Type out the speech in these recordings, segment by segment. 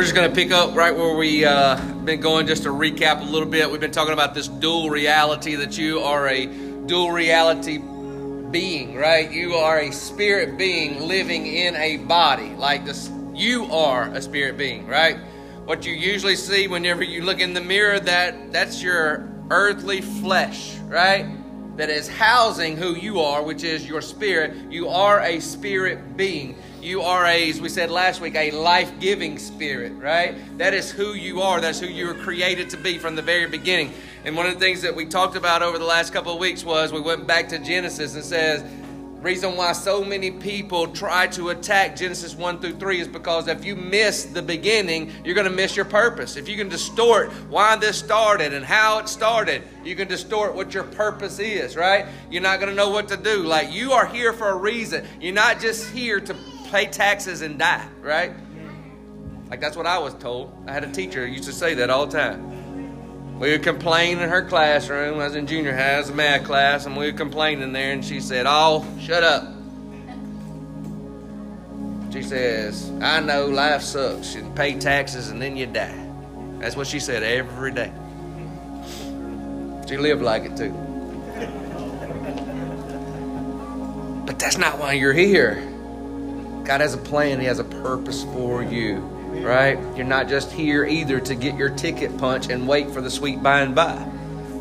We're just going to pick up right where we uh, been going just to recap a little bit. We've been talking about this dual reality that you are a dual reality being, right? You are a spirit being living in a body. Like this, you are a spirit being, right? What you usually see whenever you look in the mirror, that that's your earthly flesh, right? That is housing who you are, which is your spirit. You are a spirit being. You are a, as we said last week, a life giving spirit, right? That is who you are. That's who you were created to be from the very beginning. And one of the things that we talked about over the last couple of weeks was we went back to Genesis and says, reason why so many people try to attack Genesis 1 through 3 is because if you miss the beginning, you're going to miss your purpose. If you can distort why this started and how it started, you can distort what your purpose is, right? You're not going to know what to do. Like you are here for a reason. You're not just here to pay taxes and die, right? Like that's what I was told. I had a teacher who used to say that all the time. We would complain in her classroom. I was in junior high, it was a math class, and we would complain in there, and she said, Oh, shut up. She says, I know life sucks. You pay taxes and then you die. That's what she said every day. She lived like it too. But that's not why you're here. God has a plan, He has a purpose for you, right? You're not just here either to get your ticket punch and wait for the sweet by and by.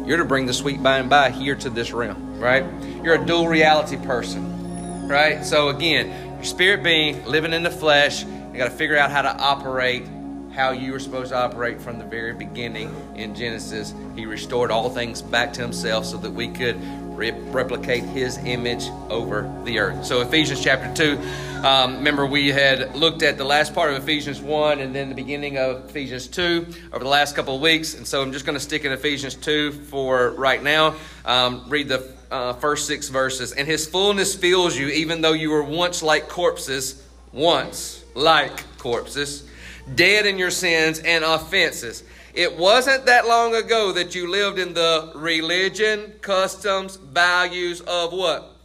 You're to bring the sweet by and by here to this realm, right? You're a dual reality person, right? So again, your spirit being living in the flesh, you got to figure out how to operate how you were supposed to operate from the very beginning in Genesis. He restored all things back to himself so that we could re- replicate his image over the earth. So, Ephesians chapter 2, um, remember we had looked at the last part of Ephesians 1 and then the beginning of Ephesians 2 over the last couple of weeks. And so I'm just going to stick in Ephesians 2 for right now. Um, read the uh, first six verses. And his fullness fills you, even though you were once like corpses, once like corpses, dead in your sins and offenses it wasn't that long ago that you lived in the religion, customs, values of what?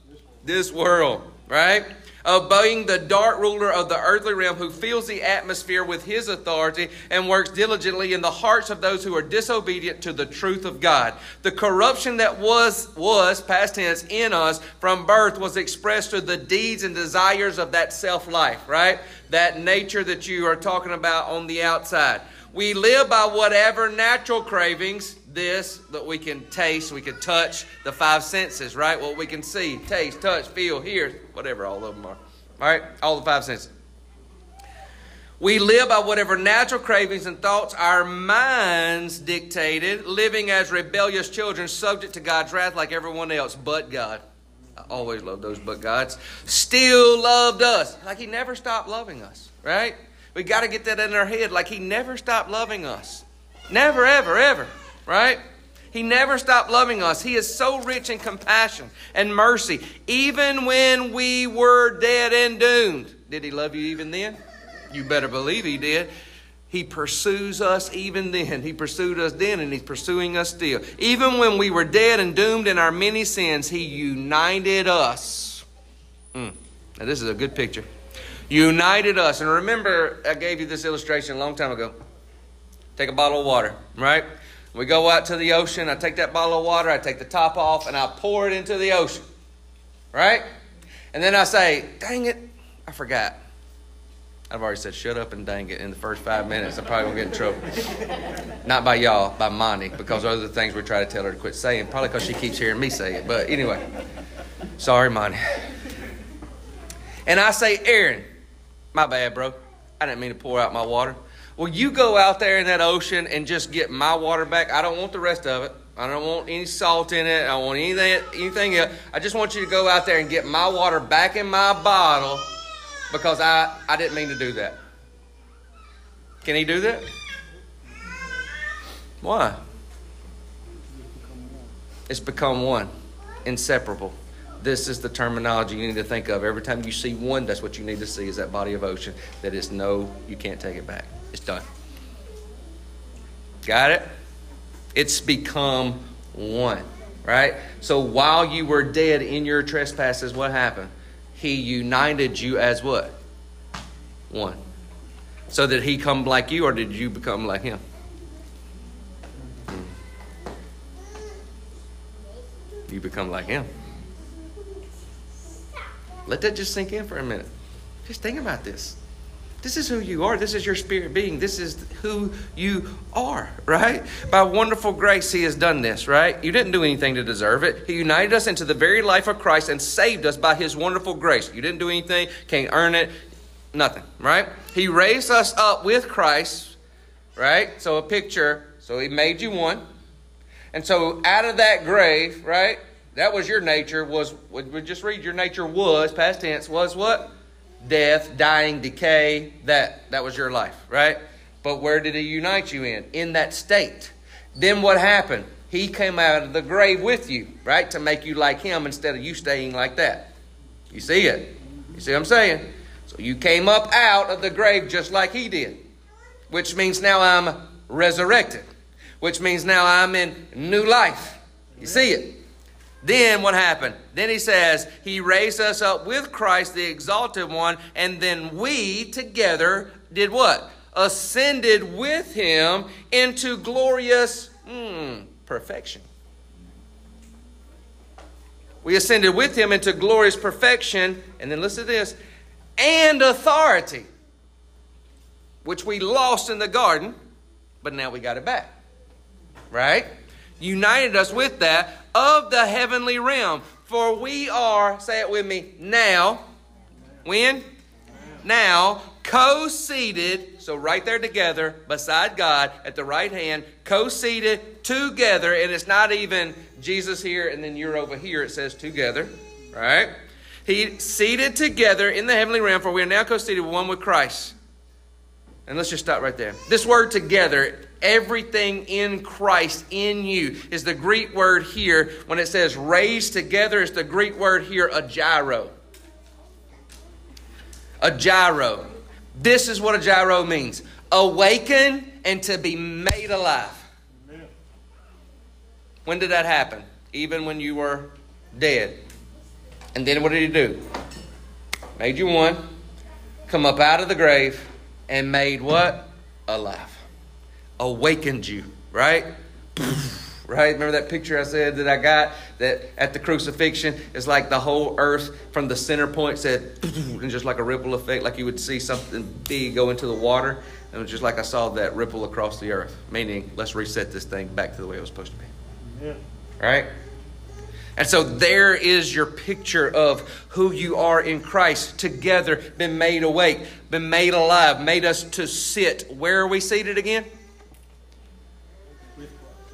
This world, right? Obeying the dark ruler of the earthly realm who fills the atmosphere with his authority and works diligently in the hearts of those who are disobedient to the truth of God. The corruption that was, was, past tense, in us from birth was expressed through the deeds and desires of that self life, right? That nature that you are talking about on the outside. We live by whatever natural cravings, this that we can taste, we can touch, the five senses, right? What we can see, taste, touch, feel, hear, whatever all of them are. All right? All the five senses. We live by whatever natural cravings and thoughts our minds dictated, living as rebellious children, subject to God's wrath like everyone else, but God. I always love those but Gods. Still loved us. Like He never stopped loving us, right? We got to get that in our head. Like He never stopped loving us. Never, ever, ever. Right? He never stopped loving us. He is so rich in compassion and mercy. Even when we were dead and doomed. Did He love you even then? You better believe He did. He pursues us even then. He pursued us then and He's pursuing us still. Even when we were dead and doomed in our many sins, He united us. Mm. Now, this is a good picture united us. And remember, I gave you this illustration a long time ago. Take a bottle of water, right? We go out to the ocean. I take that bottle of water, I take the top off, and I pour it into the ocean, right? And then I say, dang it, I forgot. I've already said shut up and dang it in the first five minutes. I'm probably going to get in trouble. Not by y'all, by Monty, because the things we try to tell her to quit saying, probably because she keeps hearing me say it. But anyway, sorry, Monty. And I say, Aaron, my bad, bro. I didn't mean to pour out my water. Well, you go out there in that ocean and just get my water back. I don't want the rest of it. I don't want any salt in it. I don't want anything, anything else. I just want you to go out there and get my water back in my bottle because I, I didn't mean to do that. Can he do that? Why? It's become one, inseparable. This is the terminology you need to think of. Every time you see one, that's what you need to see is that body of ocean that is no, you can't take it back. It's done. Got it? It's become one, right? So while you were dead in your trespasses, what happened? He united you as what? One. So did he come like you, or did you become like him? You become like him. Let that just sink in for a minute. Just think about this. This is who you are. This is your spirit being. This is who you are, right? By wonderful grace, He has done this, right? You didn't do anything to deserve it. He united us into the very life of Christ and saved us by His wonderful grace. You didn't do anything, can't earn it, nothing, right? He raised us up with Christ, right? So a picture, so He made you one. And so out of that grave, right? That was your nature, was, we just read your nature was, past tense, was what? death, dying, decay. That that was your life, right? But where did he unite you in? In that state. Then what happened? He came out of the grave with you, right? To make you like him instead of you staying like that. You see it? You see what I'm saying? So you came up out of the grave just like he did. Which means now I'm resurrected. Which means now I'm in new life. You see it? Then what happened? Then he says, He raised us up with Christ, the exalted one, and then we together did what? Ascended with him into glorious mm, perfection. We ascended with him into glorious perfection, and then listen to this, and authority, which we lost in the garden, but now we got it back. Right? United us with that of the heavenly realm. For we are, say it with me, now. When? Now, co seated, so right there together, beside God at the right hand, co seated together, and it's not even Jesus here and then you're over here, it says together, right? He seated together in the heavenly realm, for we are now co seated one with Christ. And let's just stop right there. This word together everything in Christ in you is the Greek word here. When it says raised together, is the Greek word here, egeiro. A gyro. This is what egeiro means awaken and to be made alive. When did that happen? Even when you were dead. And then what did he do? Made you one, come up out of the grave, and made what? Alive awakened you, right? right? Remember that picture I said that I got that at the crucifixion is like the whole earth from the center point said, and just like a ripple effect, like you would see something big go into the water. And it was just like I saw that ripple across the earth, meaning let's reset this thing back to the way it was supposed to be. Yeah. Right? And so there is your picture of who you are in Christ, together, been made awake, been made alive, made us to sit. Where are we seated again?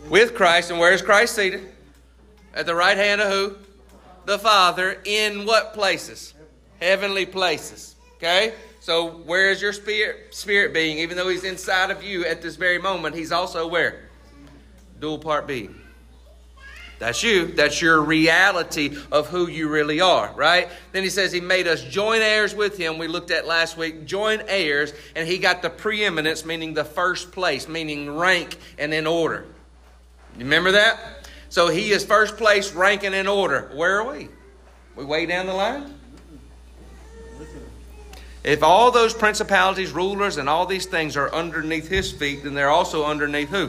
With Christ. And where is Christ seated? At the right hand of who? The Father. In what places? Heavenly places. Okay? So where is your spirit spirit being? Even though he's inside of you at this very moment, he's also where? Dual part being. That's you. That's your reality of who you really are, right? Then he says he made us joint heirs with him. We looked at last week, joint heirs, and he got the preeminence, meaning the first place, meaning rank and in order. You remember that? So he is first place, ranking in order. Where are we? We way down the line? If all those principalities, rulers, and all these things are underneath his feet, then they're also underneath who?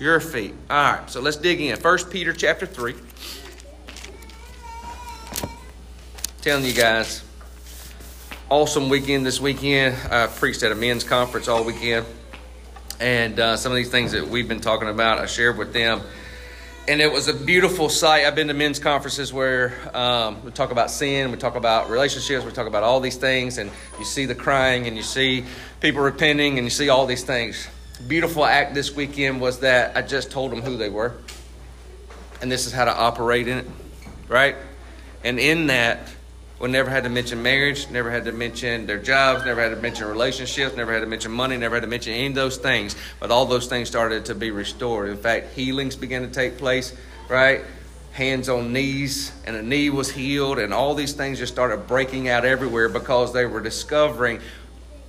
Your feet. All right, so let's dig in. First Peter chapter 3. Telling you guys, awesome weekend this weekend. I preached at a men's conference all weekend and uh, some of these things that we've been talking about, I shared with them. And it was a beautiful sight. I've been to men's conferences where um, we talk about sin, we talk about relationships, we talk about all these things, and you see the crying, and you see people repenting, and you see all these things. Beautiful act this weekend was that I just told them who they were, and this is how to operate in it, right? And in that, we never had to mention marriage, never had to mention their jobs, never had to mention relationships, never had to mention money, never had to mention any of those things. But all those things started to be restored. In fact, healings began to take place, right? Hands on knees, and a knee was healed, and all these things just started breaking out everywhere because they were discovering,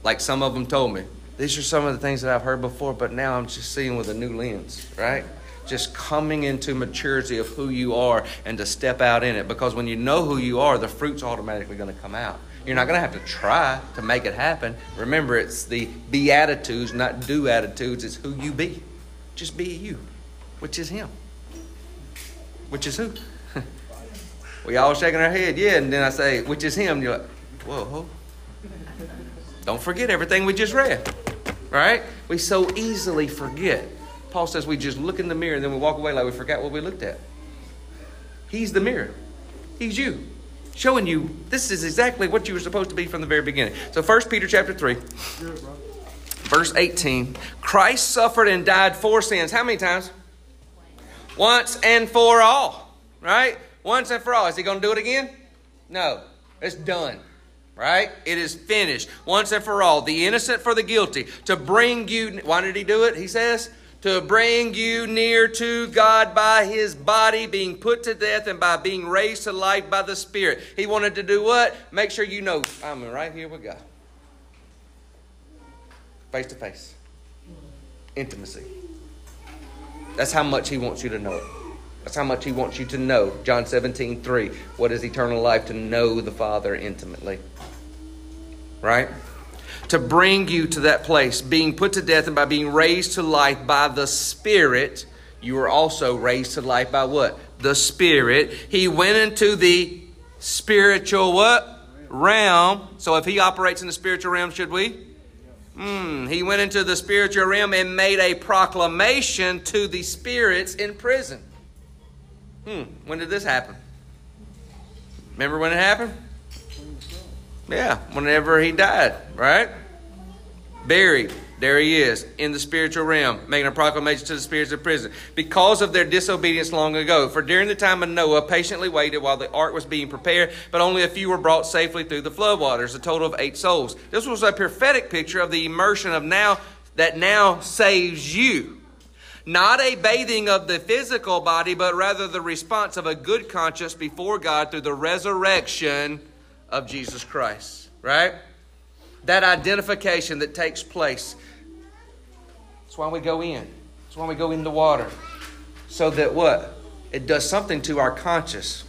like some of them told me, these are some of the things that I've heard before, but now I'm just seeing with a new lens, right? Just coming into maturity of who you are and to step out in it. Because when you know who you are, the fruit's automatically going to come out. You're not going to have to try to make it happen. Remember, it's the be attitudes, not do attitudes. It's who you be. Just be you, which is Him. Which is who? we all shaking our head, yeah. And then I say, which is Him. And you're like, whoa, whoa. Don't forget everything we just read, right? We so easily forget. Paul says we just look in the mirror and then we walk away like we forgot what we looked at. He's the mirror. He's you. Showing you this is exactly what you were supposed to be from the very beginning. So 1 Peter chapter 3, verse 18. Christ suffered and died for sins. How many times? Once and for all. Right? Once and for all. Is he going to do it again? No. It's done. Right? It is finished. Once and for all. The innocent for the guilty. To bring you. Why did he do it? He says to bring you near to God by his body being put to death and by being raised to life by the Spirit. He wanted to do what? Make sure you know I'm right here with God. Face to face. Intimacy. That's how much he wants you to know it. That's how much he wants you to know. John 17, 3. What is eternal life? To know the Father intimately. Right? To bring you to that place, being put to death and by being raised to life by the Spirit. You were also raised to life by what? The Spirit. He went into the spiritual what? Realm. So if he operates in the spiritual realm, should we? Hmm. He went into the spiritual realm and made a proclamation to the spirits in prison. Hmm. When did this happen? Remember when it happened? Yeah, whenever he died, right? Buried. There he is in the spiritual realm, making a proclamation to the spirits of prison because of their disobedience long ago. For during the time of Noah, patiently waited while the ark was being prepared, but only a few were brought safely through the floodwaters, a total of eight souls. This was a prophetic picture of the immersion of now that now saves you. Not a bathing of the physical body, but rather the response of a good conscience before God through the resurrection of Jesus Christ, right? That identification that takes place. That's why we go in. That's why we go in the water. So that what? It does something to our conscience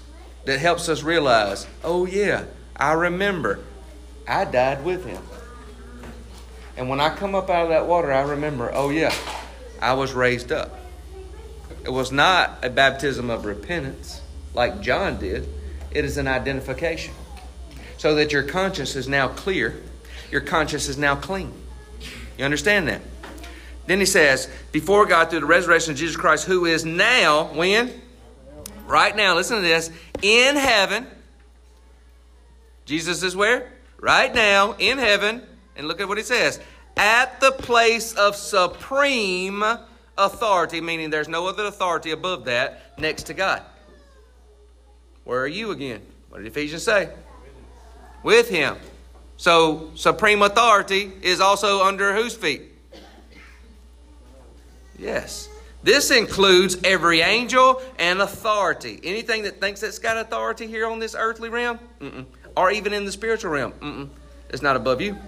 that helps us realize, oh, yeah, I remember I died with him. And when I come up out of that water, I remember, oh, yeah, I was raised up. It was not a baptism of repentance like John did, it is an identification so that your conscience is now clear, your conscience is now clean. You understand that? Then he says, before God, through the resurrection of Jesus Christ, who is now, when? Right now, listen to this, in heaven. Jesus is where? Right now, in heaven. And look at what he says at the place of supreme authority, meaning there's no other authority above that next to God. Where are you again? What did Ephesians say? with him. So, supreme authority is also under whose feet? Yes. This includes every angel and authority. Anything that thinks it's got authority here on this earthly realm, Mm-mm. or even in the spiritual realm, Mm-mm. it's not above you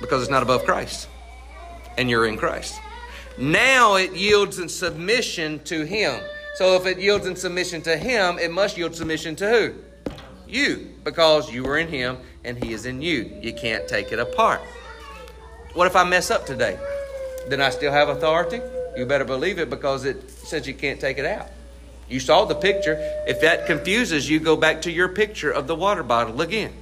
because it's not above Christ. And you're in Christ. Now it yields in submission to Him. So if it yields in submission to Him, it must yield submission to who? you because you are in him and he is in you. You can't take it apart. What if I mess up today? Then I still have authority? You better believe it because it says you can't take it out. You saw the picture. If that confuses you, go back to your picture of the water bottle again.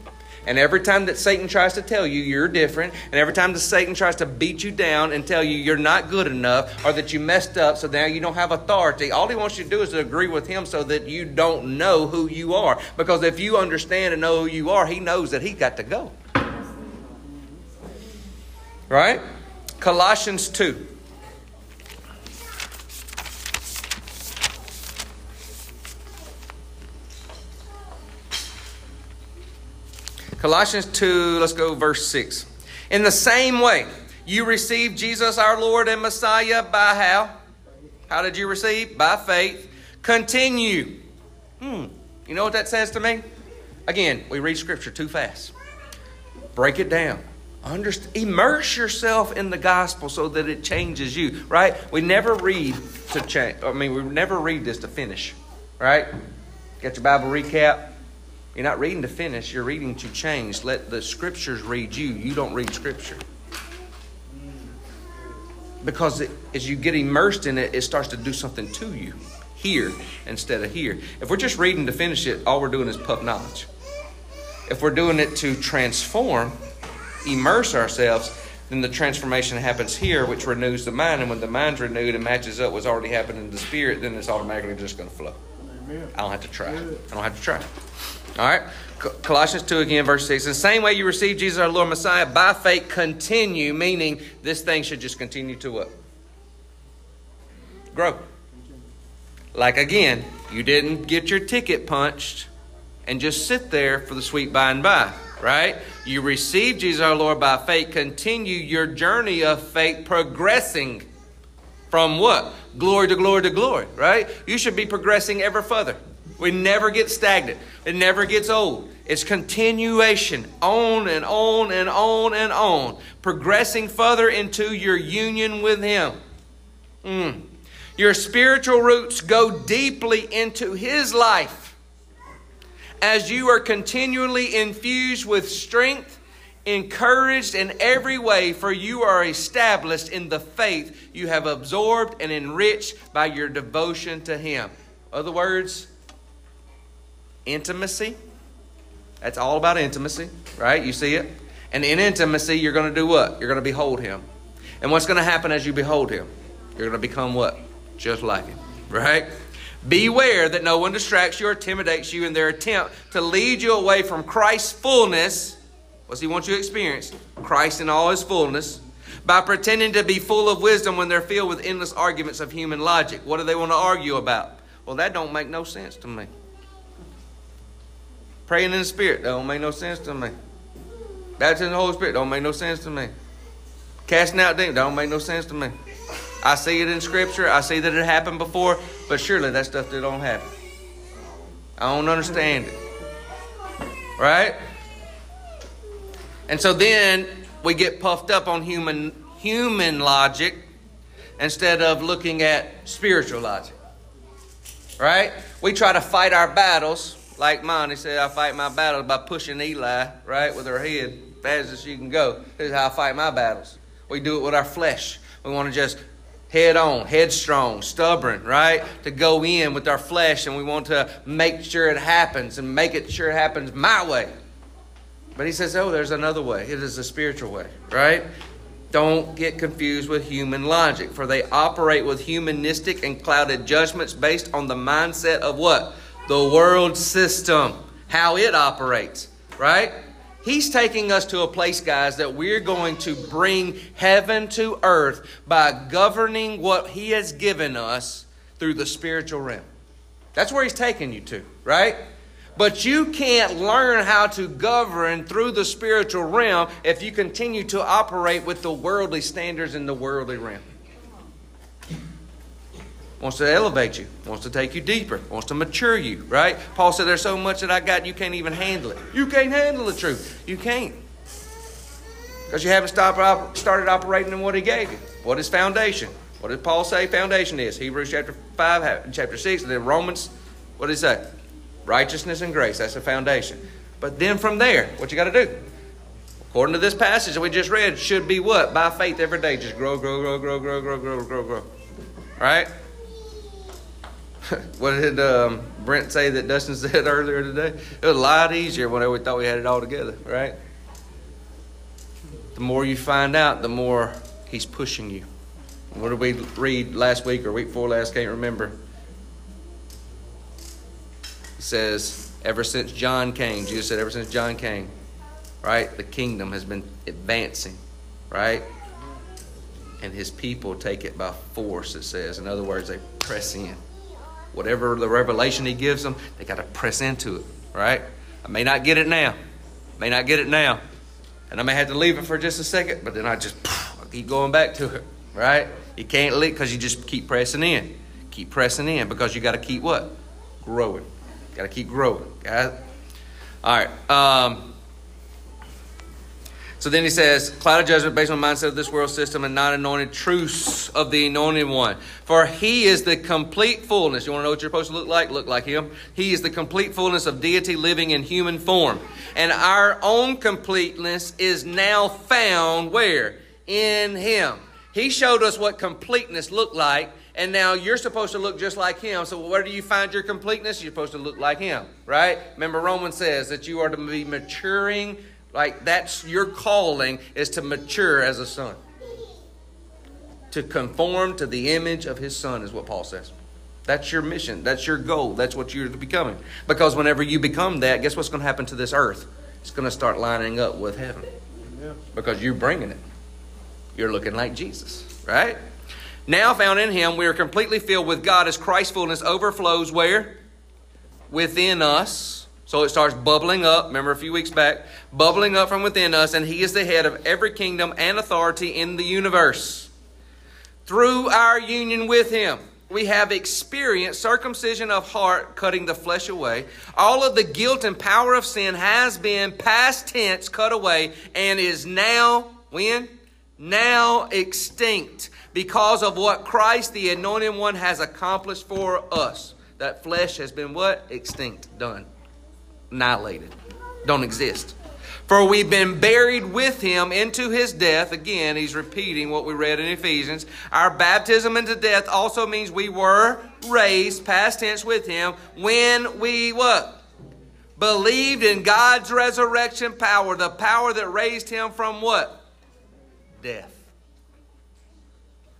And every time that Satan tries to tell you you're different, and every time that Satan tries to beat you down and tell you you're not good enough or that you messed up, so now you don't have authority, all he wants you to do is to agree with him so that you don't know who you are. Because if you understand and know who you are, he knows that he got to go. Right? Colossians 2. Colossians 2, let's go verse 6. In the same way, you received Jesus our Lord and Messiah by how? How did you receive? By faith. Continue. Hmm. You know what that says to me? Again, we read scripture too fast. Break it down. Understand, immerse yourself in the gospel so that it changes you, right? We never read to change. I mean, we never read this to finish, right? Get your Bible recap. You're not reading to finish, you're reading to change. Let the scriptures read you. You don't read scripture. Because it, as you get immersed in it, it starts to do something to you here instead of here. If we're just reading to finish it, all we're doing is puff knowledge. If we're doing it to transform, immerse ourselves, then the transformation happens here, which renews the mind. And when the mind's renewed and matches up what's already happened in the spirit, then it's automatically just going to flow. Amen. I don't have to try. I don't have to try. All right. Colossians 2 again, verse 6. In the same way you received Jesus our Lord Messiah, by faith continue, meaning this thing should just continue to what? Grow. Like again, you didn't get your ticket punched and just sit there for the sweet by and by right? You received Jesus our Lord by faith. Continue your journey of faith, progressing from what? Glory to glory to glory, right? You should be progressing ever further. We never get stagnant. It never gets old. It's continuation on and on and on and on, progressing further into your union with Him. Mm. Your spiritual roots go deeply into His life as you are continually infused with strength, encouraged in every way, for you are established in the faith you have absorbed and enriched by your devotion to Him. Other words, intimacy. That's all about intimacy, right? You see it? And in intimacy, you're going to do what? You're going to behold Him. And what's going to happen as you behold Him? You're going to become what? Just like Him, right? Beware that no one distracts you or intimidates you in their attempt to lead you away from Christ's fullness. What's he want you to experience? Christ in all his fullness. By pretending to be full of wisdom when they're filled with endless arguments of human logic. What do they want to argue about? Well, that don't make no sense to me. Praying in the Spirit don't make no sense to me. Baptizing in the Holy Spirit don't make no sense to me. Casting out demons don't make no sense to me. I see it in Scripture. I see that it happened before, but surely that stuff that don't happen. I don't understand it. Right? And so then we get puffed up on human human logic instead of looking at spiritual logic. Right? We try to fight our battles like mine. He said, I fight my battles by pushing Eli, right, with her head fast as she can go. This is how I fight my battles. We do it with our flesh. We want to just head on, headstrong, stubborn, right? To go in with our flesh and we want to make sure it happens and make it sure it happens my way. But he says, oh, there's another way. It is a spiritual way, right? Don't get confused with human logic, for they operate with humanistic and clouded judgments based on the mindset of what? The world system, how it operates, right? He's taking us to a place, guys, that we're going to bring heaven to earth by governing what He has given us through the spiritual realm. That's where He's taking you to, right? But you can't learn how to govern through the spiritual realm if you continue to operate with the worldly standards in the worldly realm wants to elevate you, wants to take you deeper, wants to mature you, right? Paul said, There's so much that I got, you can't even handle it. You can't handle the truth. You can't. Because you haven't stopped, started operating in what he gave you. What is foundation? What did Paul say foundation is? Hebrews chapter 5, chapter 6, and then Romans, what did he say? Righteousness and grace. That's the foundation. But then from there, what you got to do? According to this passage that we just read, should be what? By faith every day. Just grow, grow, grow, grow, grow, grow, grow, grow, grow. Right? what did um, Brent say that Dustin said earlier today? It was a lot easier whenever we thought we had it all together, right? The more you find out, the more he's pushing you. What did we read last week or week four last? Can't remember. It says, ever since John came, Jesus said, ever since John came, right, the kingdom has been advancing, right? And his people take it by force, it says. In other words, they press in whatever the revelation he gives them, they got to press into it, right? I may not get it now, may not get it now, and I may have to leave it for just a second, but then I just I keep going back to it, right? You can't leave because you just keep pressing in, keep pressing in because you got to keep what? Growing. Got to keep growing, guys. All right. Um, So then he says, cloud of judgment based on the mindset of this world system and not anointed truths of the anointed one. For he is the complete fullness. You want to know what you're supposed to look like? Look like him. He is the complete fullness of deity living in human form. And our own completeness is now found where? In him. He showed us what completeness looked like, and now you're supposed to look just like him. So where do you find your completeness? You're supposed to look like him, right? Remember, Romans says that you are to be maturing like that's your calling is to mature as a son. To conform to the image of his son is what Paul says. That's your mission. That's your goal. That's what you're becoming. Because whenever you become that, guess what's going to happen to this earth? It's going to start lining up with heaven. Because you're bringing it. You're looking like Jesus, right? Now found in him, we are completely filled with God as Christ's fullness overflows where? Within us so it starts bubbling up. Remember a few weeks back? Bubbling up from within us, and He is the head of every kingdom and authority in the universe. Through our union with Him, we have experienced circumcision of heart, cutting the flesh away. All of the guilt and power of sin has been past tense cut away and is now, when? Now extinct because of what Christ, the anointed one, has accomplished for us. That flesh has been what? Extinct, done annihilated, don't exist. For we've been buried with him into his death. Again, he's repeating what we read in Ephesians. Our baptism into death also means we were raised, past tense, with him when we what? Believed in God's resurrection power, the power that raised him from what? Death.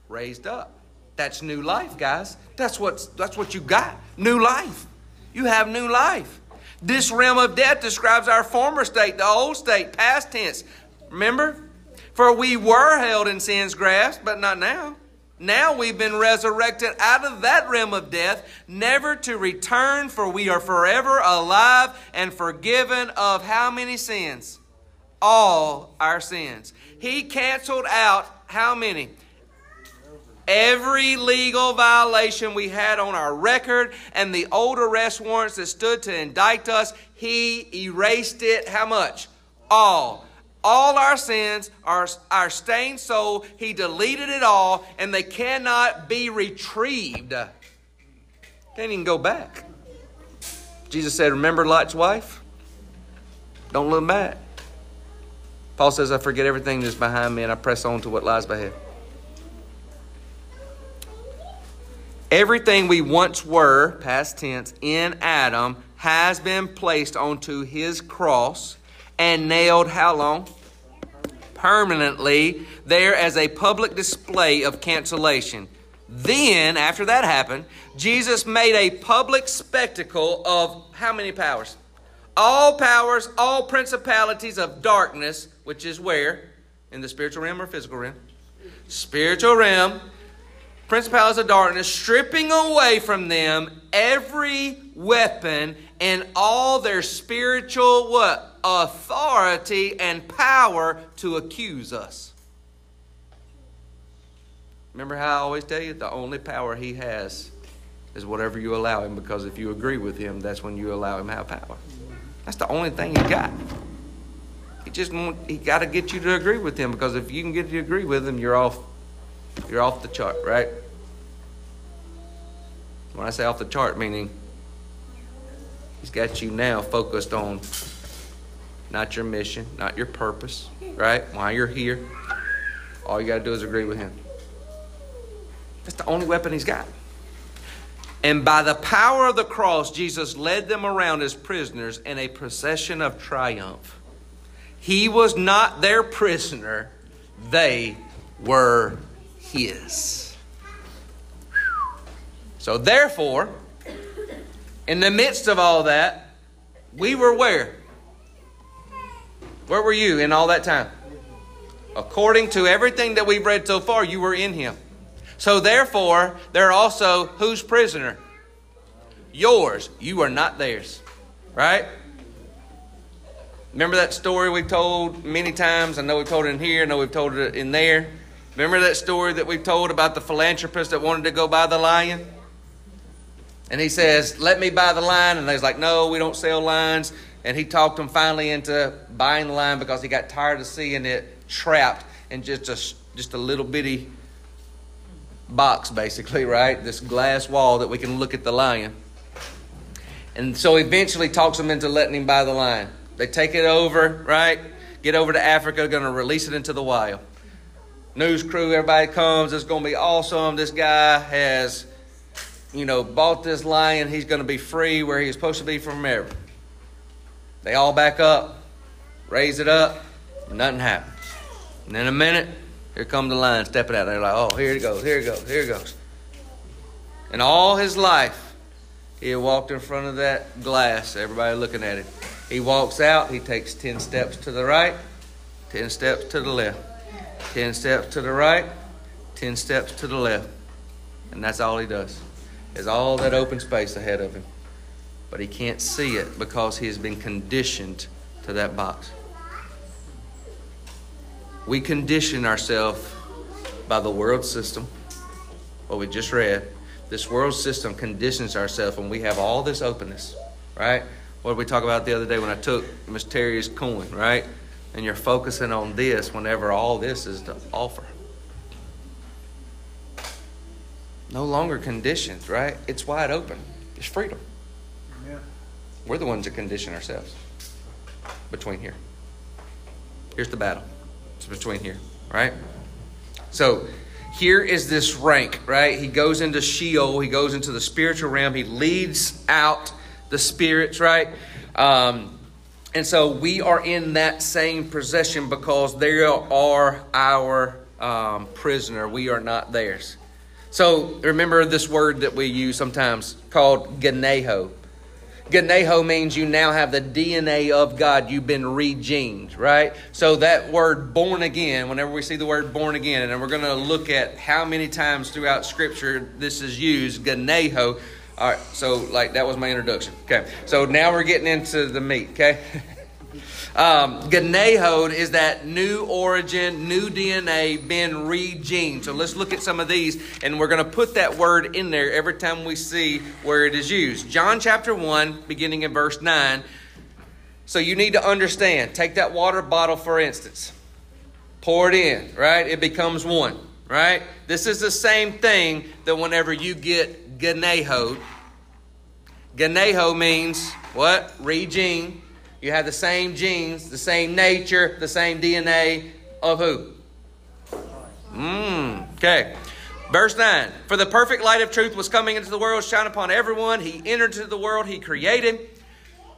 Raised up. That's new life, guys. That's what, that's what you got. New life. You have new life. This realm of death describes our former state, the old state, past tense. Remember? For we were held in sin's grasp, but not now. Now we've been resurrected out of that realm of death, never to return, for we are forever alive and forgiven of how many sins? All our sins. He canceled out how many? Every legal violation we had on our record and the old arrest warrants that stood to indict us, he erased it how much? All. All our sins, our, our stained soul, he deleted it all, and they cannot be retrieved. Can't even go back. Jesus said, Remember Lot's wife? Don't look back. Paul says, I forget everything that's behind me and I press on to what lies ahead. Everything we once were, past tense, in Adam has been placed onto his cross and nailed how long? Permanently there as a public display of cancellation. Then, after that happened, Jesus made a public spectacle of how many powers? All powers, all principalities of darkness, which is where? In the spiritual realm or physical realm? Spiritual realm principalities of darkness, stripping away from them every weapon and all their spiritual what? Authority and power to accuse us. Remember how I always tell you the only power he has is whatever you allow him because if you agree with him, that's when you allow him to have power. That's the only thing he got. He just he got to get you to agree with him because if you can get you to agree with him, you're off you're off the chart, right? When I say off the chart, meaning He's got you now focused on not your mission, not your purpose, right? Why you're here. All you got to do is agree with Him. That's the only weapon He's got. And by the power of the cross, Jesus led them around as prisoners in a procession of triumph. He was not their prisoner, they were His. So, therefore, in the midst of all that, we were where? Where were you in all that time? According to everything that we've read so far, you were in Him. So, therefore, they're also whose prisoner? Yours. You are not theirs. Right? Remember that story we've told many times? I know we've told it in here, I know we've told it in there. Remember that story that we've told about the philanthropist that wanted to go buy the lion? And he says, Let me buy the line. And they's like, No, we don't sell lines. And he talked him finally into buying the lion because he got tired of seeing it trapped in just a, just a little bitty box, basically, right? This glass wall that we can look at the lion. And so eventually talks him into letting him buy the lion. They take it over, right? Get over to Africa, going to release it into the wild. News crew, everybody comes. It's going to be awesome. This guy has, you know, bought this lion. He's going to be free where he's supposed to be from forever. They all back up, raise it up, nothing happens. And in a minute, here come the lion stepping out. They're like, oh, here it goes, here it goes, here it goes. And all his life, he walked in front of that glass, everybody looking at him. He walks out, he takes 10 steps to the right, 10 steps to the left, 10 steps to the right, 10 steps to the left. And that's all he does. Is all that open space ahead of him. But he can't see it because he has been conditioned to that box. We condition ourselves by the world system, what we just read. This world system conditions ourselves when we have all this openness, right? What did we talk about the other day when I took Miss Terry's coin, right? And you're focusing on this whenever all this is to offer. No longer conditions, right? It's wide open. It's freedom. Yeah. We're the ones that condition ourselves between here. Here's the battle It's between here, right? So here is this rank, right? He goes into Sheol, he goes into the spiritual realm, he leads out the spirits, right? Um, and so we are in that same possession because they are our um, prisoner. We are not theirs. So remember this word that we use sometimes called Ganeho. Ganeho means you now have the DNA of God. You've been regened, right? So that word born again, whenever we see the word born again, and we're going to look at how many times throughout Scripture this is used, Ganeho. All right, so like that was my introduction. Okay, so now we're getting into the meat, okay? Um, is that new origin, new DNA, been regened. So let's look at some of these, and we're going to put that word in there every time we see where it is used. John chapter 1, beginning in verse 9. So you need to understand. Take that water bottle, for instance. Pour it in, right? It becomes one, right? This is the same thing that whenever you get Ganehod, Ganeho means what? Regene you have the same genes, the same nature, the same DNA of who? Mmm. Okay. Verse 9 For the perfect light of truth was coming into the world, shine upon everyone. He entered into the world he created,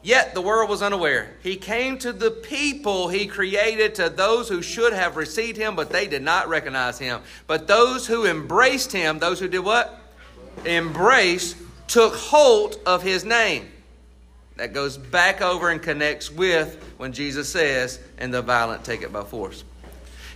yet the world was unaware. He came to the people he created, to those who should have received him, but they did not recognize him. But those who embraced him, those who did what? Embrace, took hold of his name that goes back over and connects with when Jesus says, and the violent take it by force.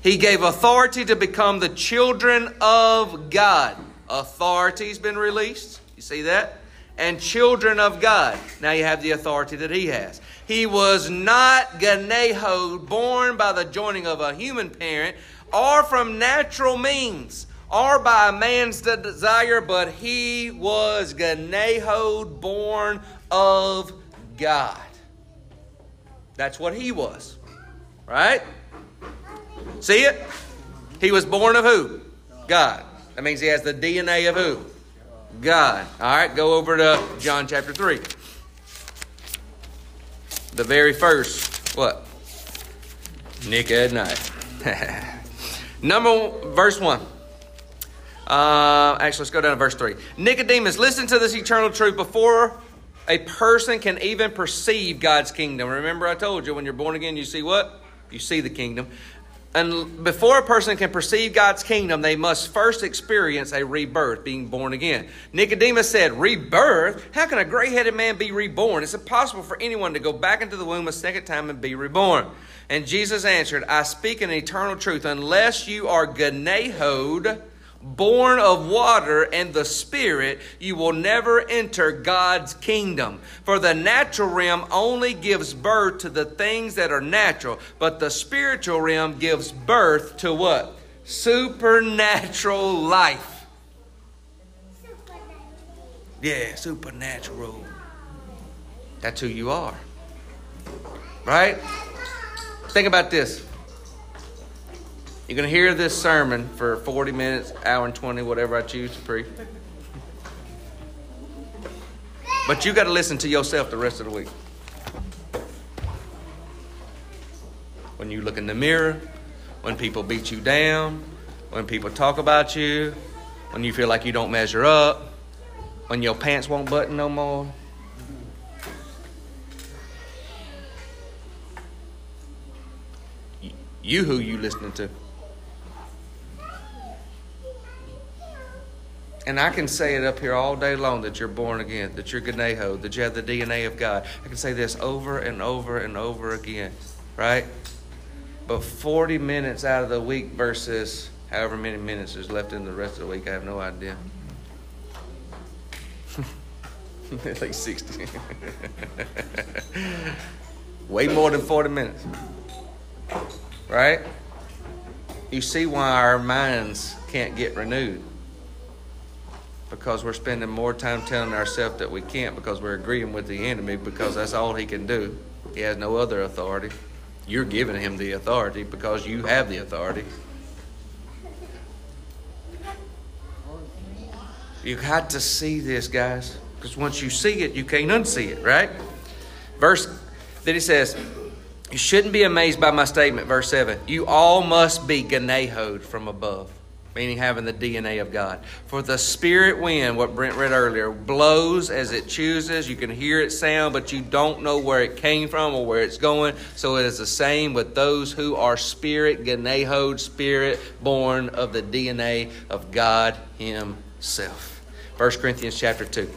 He gave authority to become the children of God. Authority's been released. You see that? And children of God. Now you have the authority that he has. He was not Ganeho, born by the joining of a human parent, or from natural means, or by man's desire, but he was Ganeho, born of God. That's what he was. Right? See it? He was born of who? God. That means he has the DNA of who? God. All right, go over to John chapter 3. The very first, what? Nick at night. Number verse 1. Uh, actually, let's go down to verse 3. Nicodemus, listen to this eternal truth before a person can even perceive God's kingdom. Remember, I told you when you're born again, you see what? You see the kingdom. And before a person can perceive God's kingdom, they must first experience a rebirth, being born again. Nicodemus said, Rebirth? How can a gray headed man be reborn? It's impossible for anyone to go back into the womb a second time and be reborn. And Jesus answered, I speak an eternal truth, unless you are Ganehod, born of water and the Spirit, you will never enter God's kingdom. For the natural realm only gives birth to the things that are natural, but the spiritual realm gives birth to what? Supernatural life. Yeah, supernatural. That's who you are. Right? Think about this. You're going to hear this sermon for 40 minutes, hour and 20, whatever I choose to preach. But you got to listen to yourself the rest of the week. When you look in the mirror, when people beat you down, when people talk about you, when you feel like you don't measure up, when your pants won't button no more. You who you listening to? And I can say it up here all day long that you're born again, that you're Gennao, that you have the DNA of God. I can say this over and over and over again, right? But 40 minutes out of the week versus however many minutes is left in the rest of the week, I have no idea. Least 60. Way more than 40 minutes. Right? You see why our minds can't get renewed because we're spending more time telling ourselves that we can't because we're agreeing with the enemy because that's all he can do. He has no other authority. You're giving him the authority because you have the authority. You got to see this, guys, because once you see it, you can't unsee it, right? Verse, then he says, You shouldn't be amazed by my statement, verse 7. You all must be gennaoed from above meaning having the DNA of God. For the spirit wind, what Brent read earlier, blows as it chooses. You can hear it sound, but you don't know where it came from or where it's going. So it is the same with those who are spirit, Gennaoed, spirit born of the DNA of God Himself. 1 Corinthians chapter 2.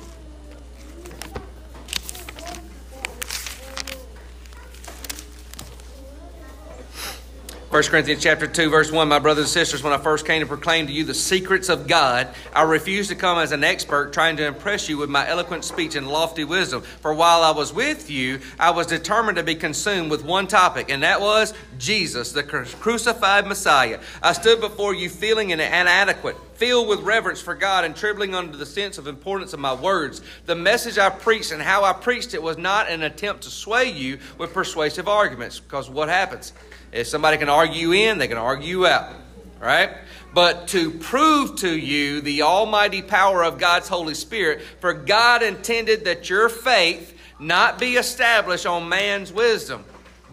1 Corinthians chapter 2 verse 1 My brothers and sisters when I first came to proclaim to you the secrets of God I refused to come as an expert trying to impress you with my eloquent speech and lofty wisdom for while I was with you I was determined to be consumed with one topic and that was Jesus the crucified Messiah I stood before you feeling inadequate filled with reverence for God and trembling under the sense of importance of my words. The message I preached and how I preached it was not an attempt to sway you with persuasive arguments, because what happens? If somebody can argue in, they can argue out. Right? But to prove to you the almighty power of God's Holy Spirit, for God intended that your faith not be established on man's wisdom.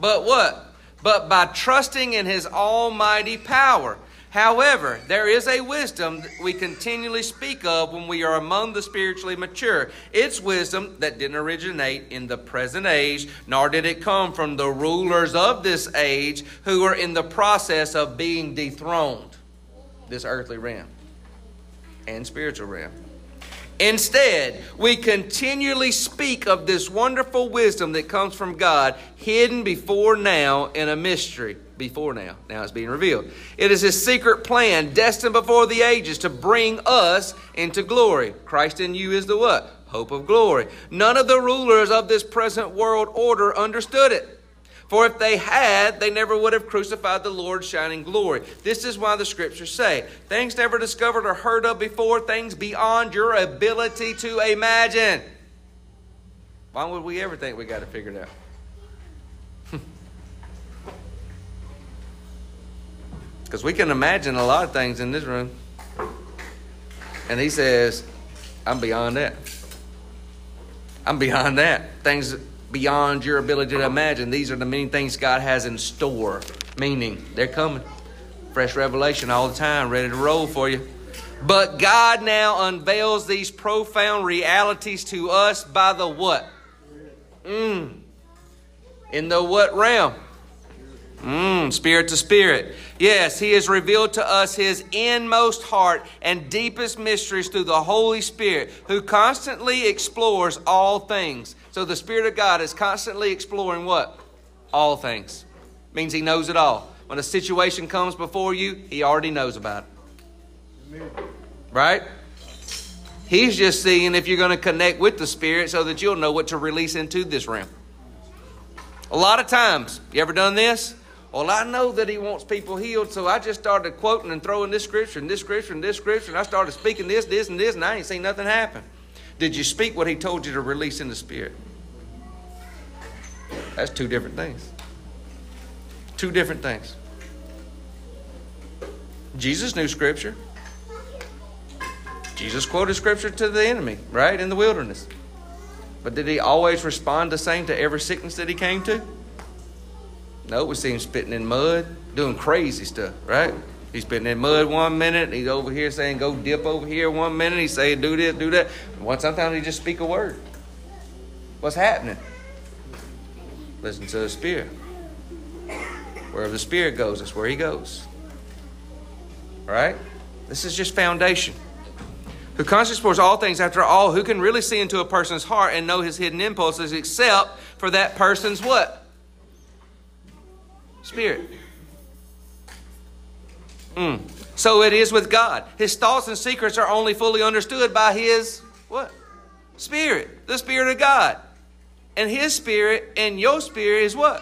But what? But by trusting in his almighty power. However, there is a wisdom that we continually speak of when we are among the spiritually mature. It's wisdom that didn't originate in the present age, nor did it come from the rulers of this age who are in the process of being dethroned, this earthly realm and spiritual realm. Instead, we continually speak of this wonderful wisdom that comes from God, hidden before now in a mystery before now. Now it's being revealed. It is his secret plan, destined before the ages, to bring us into glory. Christ in you is the what? Hope of glory. None of the rulers of this present world order understood it. For if they had, they never would have crucified the Lord's shining glory. This is why the scriptures say, things never discovered or heard of before, things beyond your ability to imagine. Why would we ever think we got it figured out? Because we can imagine a lot of things in this room. And he says, I'm beyond that. I'm beyond that. Things beyond your ability to imagine. These are the many things God has in store. Meaning, they're coming. Fresh revelation all the time, ready to roll for you. But God now unveils these profound realities to us by the what? Mm. In the what realm? Mm, spirit to spirit. Yes, He has revealed to us His inmost heart and deepest mysteries through the Holy Spirit, who constantly explores all things. So the Spirit of God is constantly exploring what? All things. Means He knows it all. When a situation comes before you, He already knows about it. Right? He's just seeing if you're going to connect with the Spirit so that you'll know what to release into this realm. A lot of times, you ever done this? Well, I know that he wants people healed, so I just started quoting and throwing this scripture and this scripture and this scripture, and I started speaking this, this, and this, and I ain't seen nothing happen. Did you speak what he told you to release in the Spirit? That's two different things. Two different things. Jesus knew Scripture. Jesus quoted Scripture to the enemy, right, in the wilderness. But did he always respond the same to every sickness that he came to? No, we see him spitting in mud, doing crazy stuff, right? He's spitting in mud one minute. He's over here saying, go dip over here one minute. He's saying, do this, do that. One sometimes he just speak a word. What's happening? Listen to the Spirit. Wherever the Spirit goes, that's where he goes. Right? This is just foundation. Who constantly explores all things after all, who can really see into a person's heart and know his hidden impulses except for that person's what? Spirit. Mm. So it is with God. His thoughts and secrets are only fully understood by his what? Spirit. The Spirit of God. And his spirit and your spirit is what?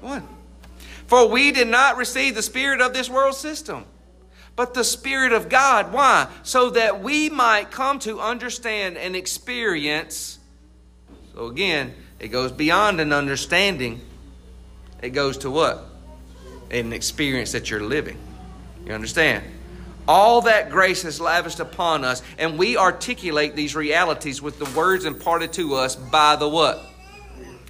One. For we did not receive the spirit of this world system, but the spirit of God. Why? So that we might come to understand and experience. So again, it goes beyond an understanding. It goes to what? An experience that you're living. You understand? All that grace has lavished upon us, and we articulate these realities with the words imparted to us by the what?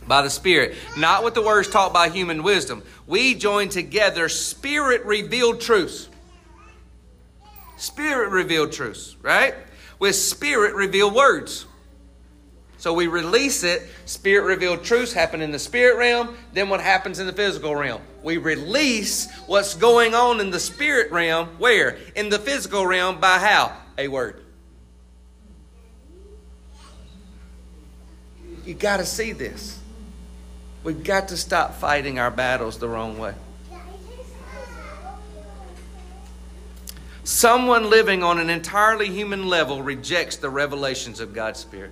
By the Spirit. Not with the words taught by human wisdom. We join together Spirit revealed truths. Spirit revealed truths, right? With Spirit revealed words. So we release it. Spirit revealed truths happen in the spirit realm. Then what happens in the physical realm? We release what's going on in the spirit realm. Where? In the physical realm by how? A word. You got to see this. We've got to stop fighting our battles the wrong way. Someone living on an entirely human level rejects the revelations of God's Spirit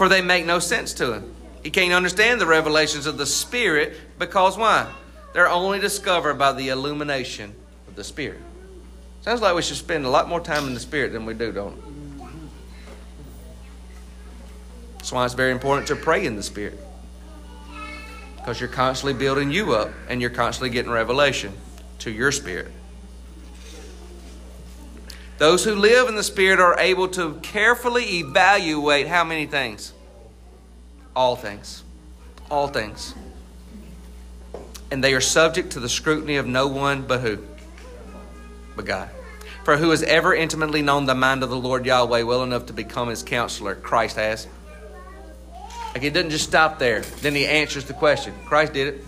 for they make no sense to him. He can't understand the revelations of the Spirit because why? They're only discovered by the illumination of the Spirit. Sounds like we should spend a lot more time in the Spirit than we do, don't it? That's why it's very important to pray in the Spirit. Because you're constantly building you up and you're constantly getting revelation to your spirit. Those who live in the Spirit are able to carefully evaluate how many things? All things. All things. And they are subject to the scrutiny of no one but who? But God. For who has ever intimately known the mind of the Lord Yahweh well enough to become his counselor? Christ has. Like it doesn't just stop there. Then he answers the question. Christ did it.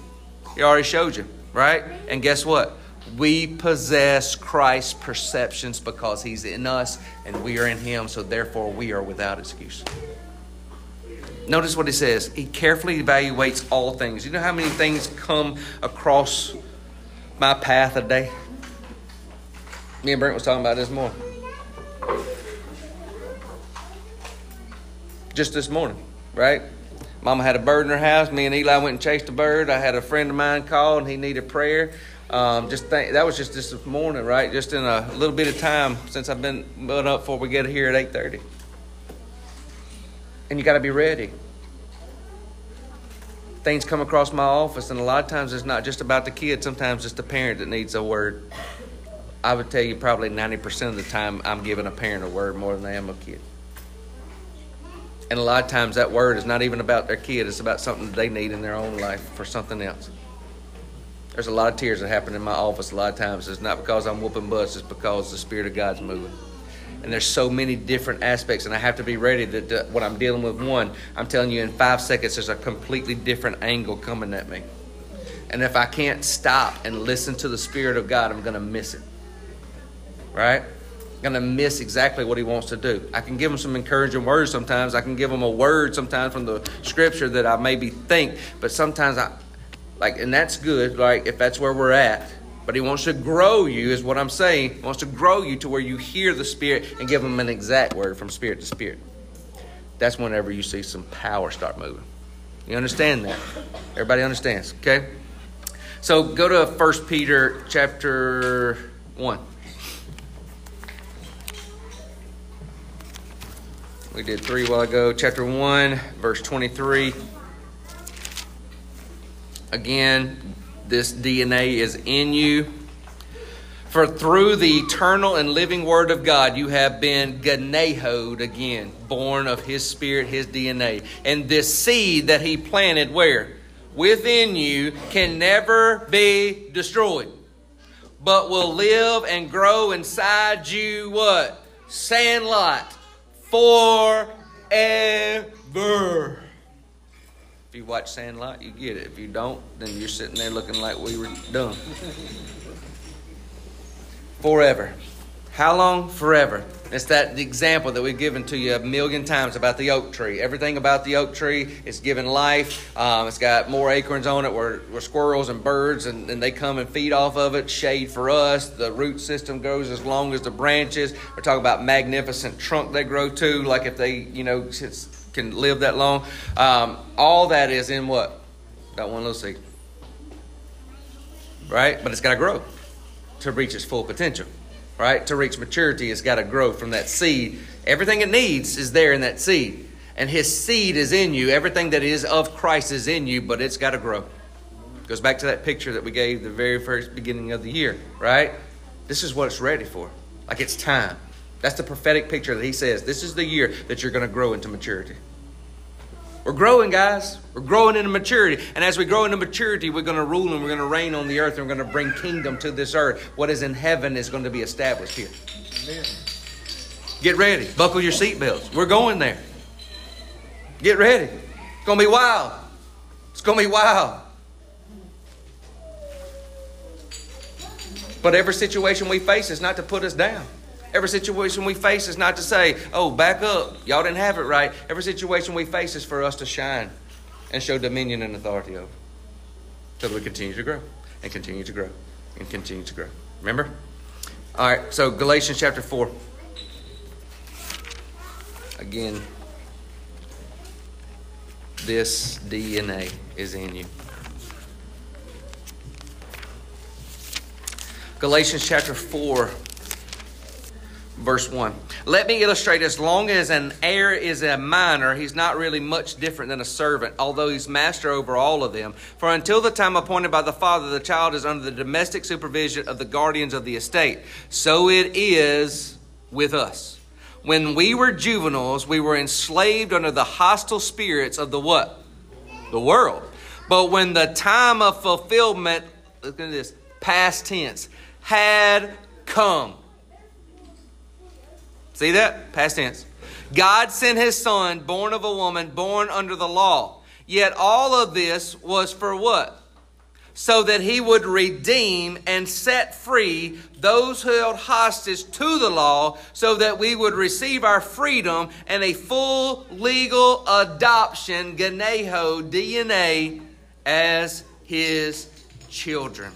He already showed you, right? And guess what? We possess Christ's perceptions because He's in us and we are in Him, so therefore we are without excuse. Notice what He says. He carefully evaluates all things. You know how many things come across my path a day? Me and Brent was talking about this morning. Just this morning, right? Mama had a bird in her house. Me and Eli went and chased a bird. I had a friend of mine call and he needed prayer. Um, just that was just this morning, right? Just in a little bit of time since I've been put up before we get here at eight thirty. And you got to be ready. Things come across my office, and a lot of times it's not just about the kid. Sometimes it's the parent that needs a word. I would tell you probably ninety percent of the time I'm giving a parent a word more than I am a kid. And a lot of times that word is not even about their kid; it's about something they need in their own life for something else. There's a lot of tears that happen in my office a lot of times. It's not because I'm whooping butts, it's because the Spirit of God's moving. And there's so many different aspects, and I have to be ready that when I'm dealing with one, I'm telling you in five seconds, there's a completely different angle coming at me. And if I can't stop and listen to the Spirit of God, I'm going to miss it. Right? going to miss exactly what he wants to do. I can give him some encouraging words sometimes. I can give him a word sometimes from the scripture that I maybe think, but sometimes I, like, and that's good, like, if that's where we're at. But he wants to grow you, is what I'm saying. He wants to grow you to where you hear the Spirit and give him an exact word from spirit to spirit. That's whenever you see some power start moving. You understand that? Everybody understands, okay? So go to 1 Peter chapter 1. We did three while ago. Chapter 1, verse 23. Again, this DNA is in you. For through the eternal and living Word of God, you have been gennaoed again, born of His Spirit, His DNA. And this seed that He planted where? Within you can never be destroyed, but will live and grow inside you what? Sandlot forever. If you watch Sandlot, you get it. If you don't, then you're sitting there looking like we were dumb. Forever. How long? Forever. It's that example that we've given to you a million times about the oak tree. Everything about the oak tree is given life. Um, it's got more acorns on it where, where squirrels and birds and, and, they come and feed off of it. Shade for us. The root system goes as long as the branches. We're talking about magnificent trunk they grow to, like if they, you know, can live that long. Um, all that is in what? That one little seed. Right? But it's got to grow to reach its full potential. Right? To reach maturity, it's got to grow from that seed. Everything it needs is there in that seed. And his seed is in you. Everything that is of Christ is in you, but it's got to grow. Goes back to that picture that we gave the very first beginning of the year, right? This is what it's ready for. Like it's time. That's the prophetic picture that he says. This is the year that you're going to grow into maturity. We're growing, guys. We're growing into maturity. And as we grow into maturity, we're going to rule and we're going to reign on the earth and we're going to bring kingdom to this earth. What is in heaven is going to be established here. Amen. Get ready. Buckle your seatbelts. We're going there. Get ready. It's going to be wild. It's going to be wild. But every situation we face is not to put us down. Every situation we face is not to say, oh, back up. Y'all didn't have it right. Every situation we face is for us to shine and show dominion and authority over. Till we continue to grow and continue to grow and continue to grow. Remember? All right, so Galatians chapter 4. Again, this DNA is in you. Galatians chapter 4 verse 1. Let me illustrate as long as an heir is a minor, he's not really much different than a servant, although he's master over all of them. For until the time appointed by the father, the child is under the domestic supervision of the guardians of the estate. So it is with us. When we were juveniles, we were enslaved under the hostile spirits of the what? The world. But when the time of fulfillment, look at this, past tense, had come See that? Past tense. God sent his son, born of a woman, born under the law. Yet all of this was for what? So that he would redeem and set free those held hostage to the law, so that we would receive our freedom and a full legal adoption, Gennao, DNA, as his children.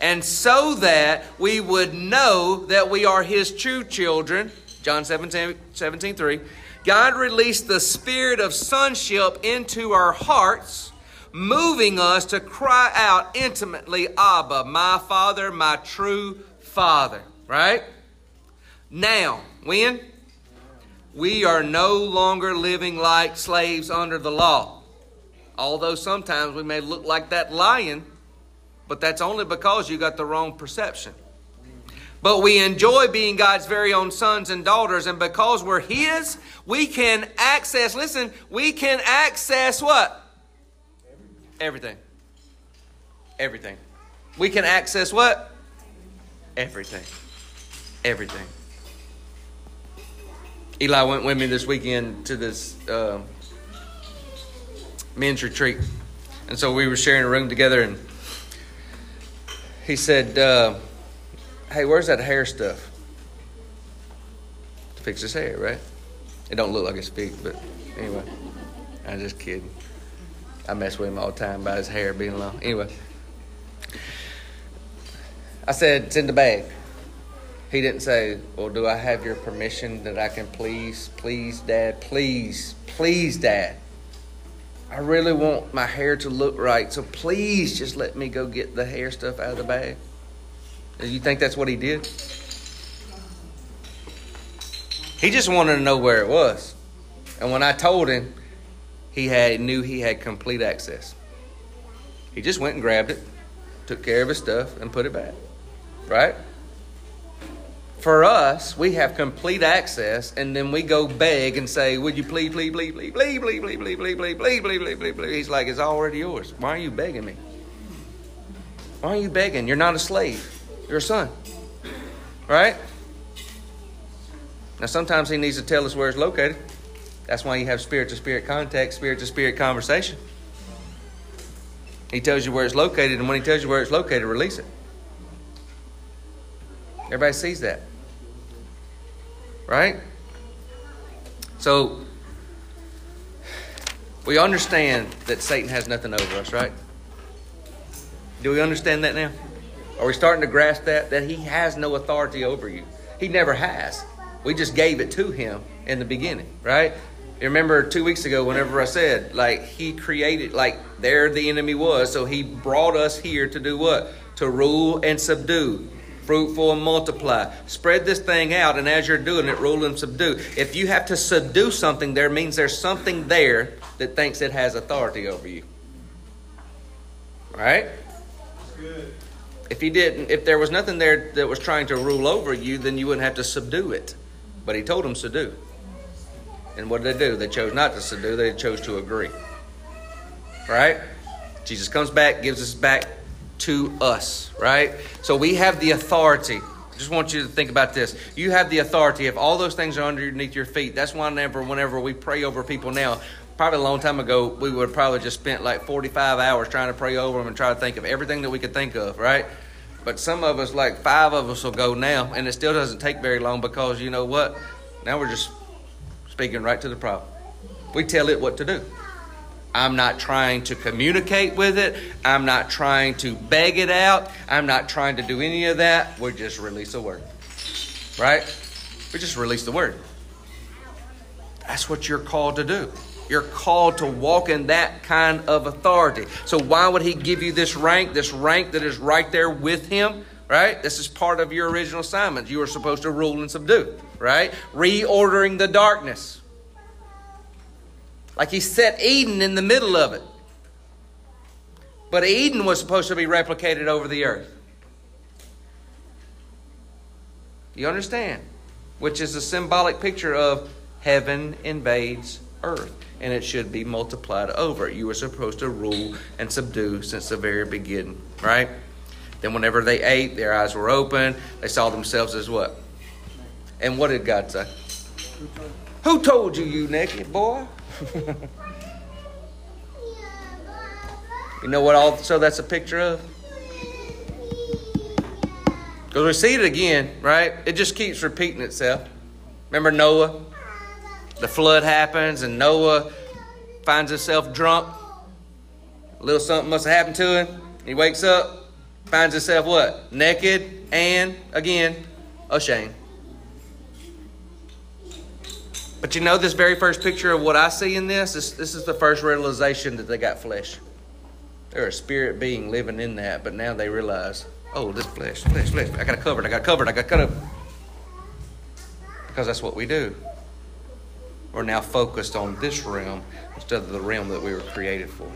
And so that we would know that we are his true children John 17, 17 3. God released the spirit of sonship into our hearts, moving us to cry out intimately, Abba, my Father, my true Father. Right? Now, when? We are no longer living like slaves under the law. Although sometimes we may look like that lion, but that's only because you got the wrong perception. But we enjoy being God's very own sons and daughters. And because we're His, we can access, listen, we can access what? Everything. Everything. We can access what? Everything. Everything. Eli went with me this weekend to this uh, men's retreat. And so we were sharing a room together, and he said, uh, hey, where's that hair stuff? To fix his hair, right? It don't look like his feet, but anyway, I'm just kidding. I mess with him all the time about his hair being long. Anyway, I said, it's in the bag. He didn't say, well, do I have your permission that I can please, please, Dad, please, please, Dad. I really want my hair to look right, so please just let me go get the hair stuff out of the bag. You think that's what he did? He just wanted to know where it was. And when I told him, he had knew he had complete access. He just went and grabbed it, took care of his stuff, and put it back. Right? For us, we have complete access, and then we go beg and say, Would you please, please, please, please, please, please, please, please, please, please, please, please, please, please, please. He's like, It's already yours. Why are you begging me? Why are you begging? You're not a slave. You're son. Right? Now, sometimes he needs to tell us where it's located. That's why you have spirit to spirit contact, spirit to spirit conversation. He tells you where it's located, and when he tells you where it's located, release it. Everybody sees that. Right? So, we understand that Satan has nothing over us, right? Do we understand that now? Are we starting to grasp that? That he has no authority over you. He never has. We just gave it to him in the beginning, right? You remember two weeks ago, whenever I said, like, he created, like, there the enemy was. So he brought us here to do what? To rule and subdue, fruitful and multiply. Spread this thing out, and as you're doing it, rule and subdue. If you have to subdue something, there means there's something there that thinks it has authority over you. Right? If he didn't, if there was nothing there that was trying to rule over you, then you wouldn't have to subdue it. But he told them to do. And what did they do? They chose not to subdue, they chose to agree. Right? Jesus comes back, gives us back to us, right? So we have the authority. Just want you to think about this. You have the authority. If all those things are underneath your feet, that's why whenever, whenever we pray over people now, probably a long time ago, we would probably just spent like 45 hours trying to pray over them and try to think of everything that we could think of, right? But some of us, like five of us, will go now, and it still doesn't take very long because you know what? Now we're just speaking right to the problem. We tell it what to do. I'm not trying to communicate with it. I'm not trying to beg it out. I'm not trying to do any of that. We just release a word. Right? We just release the word. That's what you're called to do. You're called to walk in that kind of authority. So, why would he give you this rank, this rank that is right there with him? Right? This is part of your original assignment. You are supposed to rule and subdue, right? Reordering the darkness. Like he set Eden in the middle of it. But Eden was supposed to be replicated over the earth. You understand? Which is a symbolic picture of heaven invades earth and it should be multiplied over. You were supposed to rule and subdue since the very beginning, right? Then, whenever they ate, their eyes were open. They saw themselves as what? And what did God say? Who told you you naked, boy? you know what also that's a picture of? Because we see it again, right? It just keeps repeating itself. Remember Noah? The flood happens and Noah finds himself drunk. A little something must have happened to him. He wakes up, finds himself what? Naked and, again, ashamed. But you know, this very first picture of what I see in this, this, this is the first realization that they got flesh. They're a spirit being living in that, but now they realize, oh, this flesh, flesh, flesh. I got it covered, I got covered, I got cut up. Because that's what we do are now focused on this realm instead of the realm that we were created for.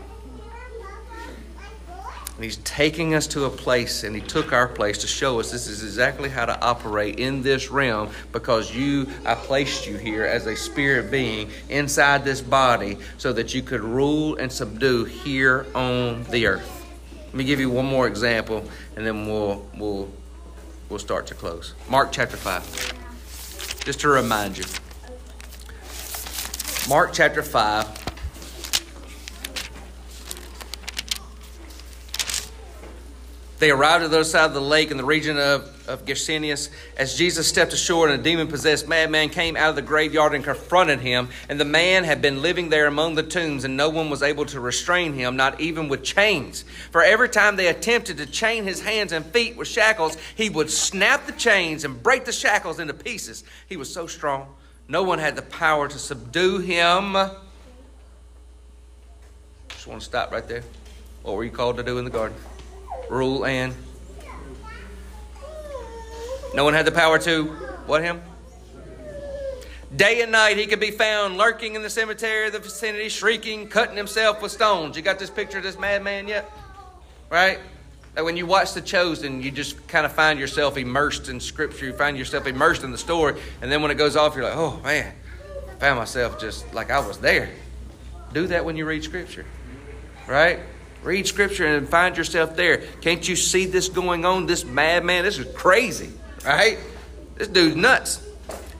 And he's taking us to a place, and he took our place to show us this is exactly how to operate in this realm because you, I placed you here as a spirit being inside this body so that you could rule and subdue here on the earth. Let me give you one more example, and then we'll, we'll, we'll start to close. Mark chapter 5. Just to remind you. Mark chapter 5. They arrived at the other side of the lake in the region of, of Gerasenes. As Jesus stepped ashore and a demon possessed madman came out of the graveyard and confronted him, and the man had been living there among the tombs, and no one was able to restrain him, not even with chains. For every time they attempted to chain his hands and feet with shackles, he would snap the chains and break the shackles into pieces. He was so strong. No one had the power to subdue him. Just want to stop right there. What were you called to do in the garden? Rule and. No one had the power to what him? Day and night he could be found lurking in the cemetery of the vicinity, shrieking, cutting himself with stones. You got this picture of this madman yet? Right? Like when you watch The Chosen, you just kind of find yourself immersed in Scripture. You find yourself immersed in the story. And then when it goes off, you're like, oh man, I found myself just like I was there. Do that when you read Scripture. Right? Read Scripture and find yourself there. Can't you see this going on? This madman, this is crazy. Right? This dude's nuts.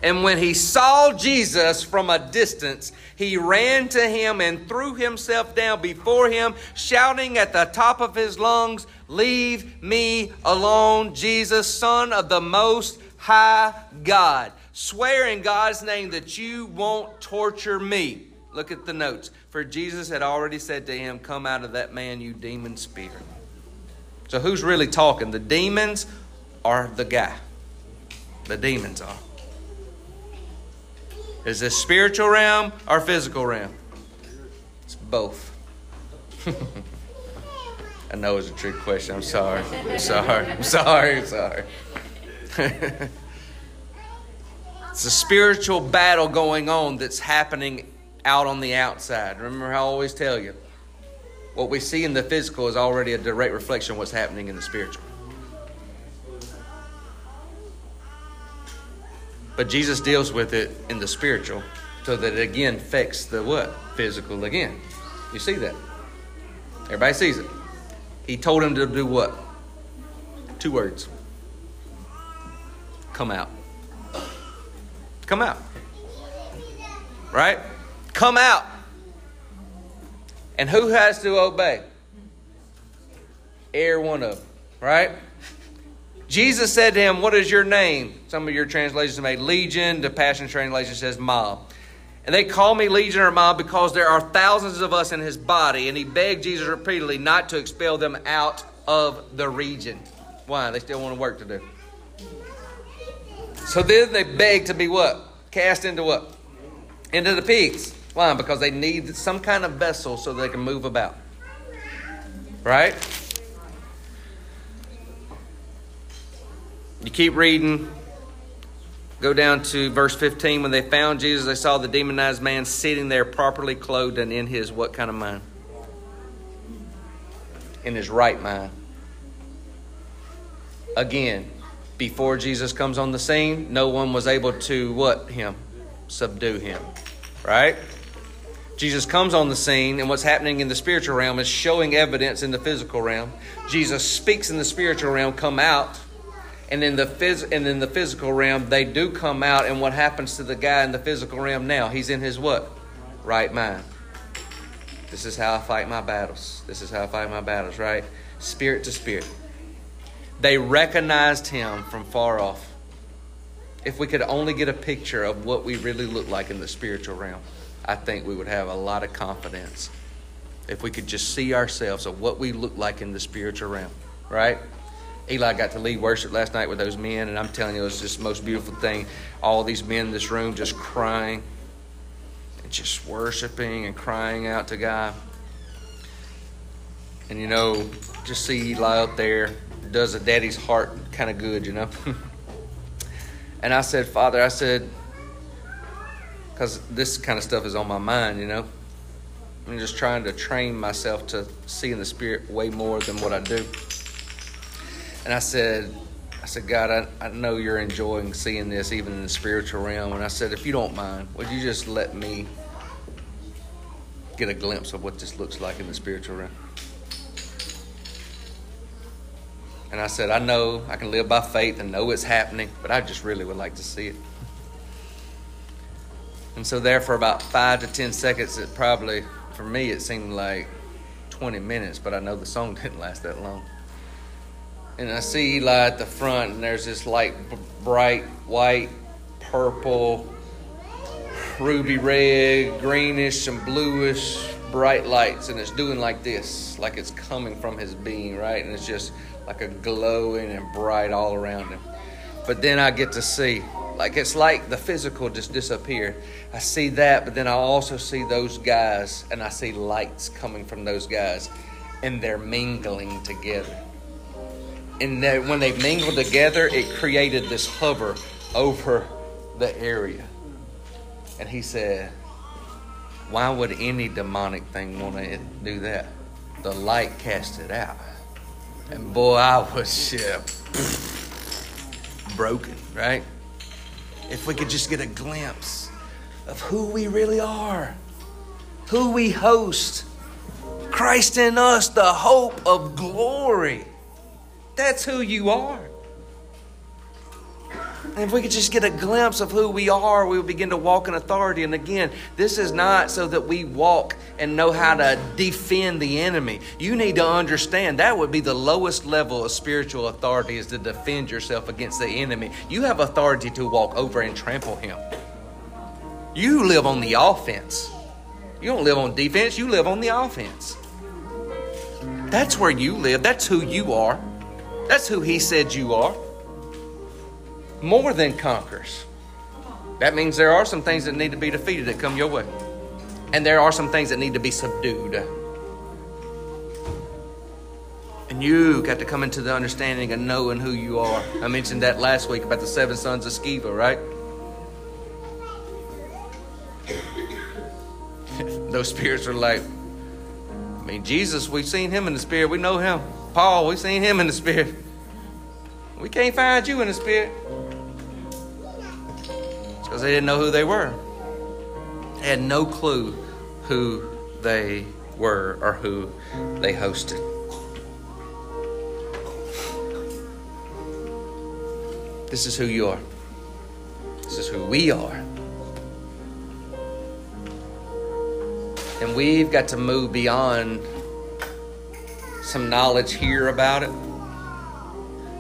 And when he saw Jesus from a distance, he ran to him and threw himself down before him, shouting at the top of his lungs, Leave me alone, Jesus, Son of the Most High God. Swear in God's name that you won't torture me. Look at the notes. For Jesus had already said to him, Come out of that man, you demon spirit. So who's really talking? The demons or the guy? The demons are. Is this spiritual realm or physical realm? It's both. I know it's a trick question. I'm sorry. I'm sorry. I'm sorry. I'm sorry. it's a spiritual battle going on that's happening out on the outside. Remember how I always tell you what we see in the physical is already a direct reflection of what's happening in the spiritual. But Jesus deals with it in the spiritual so that it again affects the what? Physical again. You see that? Everybody sees it. He told him to do what? Two words. Come out. Come out. Right? Come out. And who has to obey? Every one of them. Right? Jesus said to him, What is your name? Some of your translations made Legion. The Passion Translation says mob. And they call me Legion or mob because there are thousands of us in his body. And he begged Jesus repeatedly not to expel them out of the region. Why? They still want work to do. So then they beg to be what? Cast into what? Into the pigs. Why? Because they need some kind of vessel so they can move about. Right? You keep reading. Go down to verse 15. When they found Jesus, they saw the demonized man sitting there, properly clothed and in his what kind of mind? In his right mind. Again, before Jesus comes on the scene, no one was able to what him? Subdue him. Right? Jesus comes on the scene, and what's happening in the spiritual realm is showing evidence in the physical realm. Jesus speaks in the spiritual realm, come out and in the phys- and in the physical realm they do come out and what happens to the guy in the physical realm now? He's in his what? Right mind. This is how i fight my battles. This is how i fight my battles right? Spirit to spirit. They recognized him from far off. If we could only get a picture of what we really look like in the spiritual realm i think we would have a lot of confidence. If we could just see ourselves of what we look like in the spiritual realm right Eli got to lead worship last night with those men, and I'm telling you, it was just the most beautiful thing. All these men in this room just crying and just worshiping and crying out to God. And you know, just see Eli up there does a daddy's heart kind of good, you know. and I said, Father, I said, because this kind of stuff is on my mind, you know. I'm just trying to train myself to see in the spirit way more than what I do. And I said, I said, God, I, I know you're enjoying seeing this even in the spiritual realm. And I said, if you don't mind, would you just let me get a glimpse of what this looks like in the spiritual realm? And I said, I know I can live by faith and know it's happening, but I just really would like to see it. And so there for about five to ten seconds, it probably, for me, it seemed like 20 minutes, but I know the song didn't last that long and I see Eli at the front, and there's this light, bright white, purple, ruby red, greenish, and bluish bright lights, and it's doing like this, like it's coming from his being, right? And it's just like a glowing and bright all around him. But then I get to see, like it's like the physical just disappeared. I see that, but then I also see those guys, and I see lights coming from those guys, and they're mingling together and that when they mingled together, it created this hover over the area. And he said, Why would any demonic thing want to do that? The light cast it out. And boy, I was yeah, broken, right? If we could just get a glimpse of who we really are, who we host, Christ in us, the hope of glory. That's who you are. And if we could just get a glimpse of who we are, we would begin to walk in authority. And again, this is not so that we walk and know how to defend the enemy. You need to understand that would be the lowest level of spiritual authority is to defend yourself against the enemy. You have authority to walk over and trample him. You live on the offense. You don't live on defense, you live on the offense. That's where you live. That's who you are. That's who he said you are more than conquerors. That means there are some things that need to be defeated that come your way. And there are some things that need to be subdued. And you got to come into the understanding of knowing who you are. I mentioned that last week about the seven sons of Sceva, right? Those spirits are like, I mean, Jesus, we've seen him in the spirit. We know him. Paul, we've seen him in the spirit. We can't find you in the spirit because they didn't know who they were. They had no clue who they were or who they hosted. This is who you are. This is who we are. And we've got to move beyond some knowledge here about it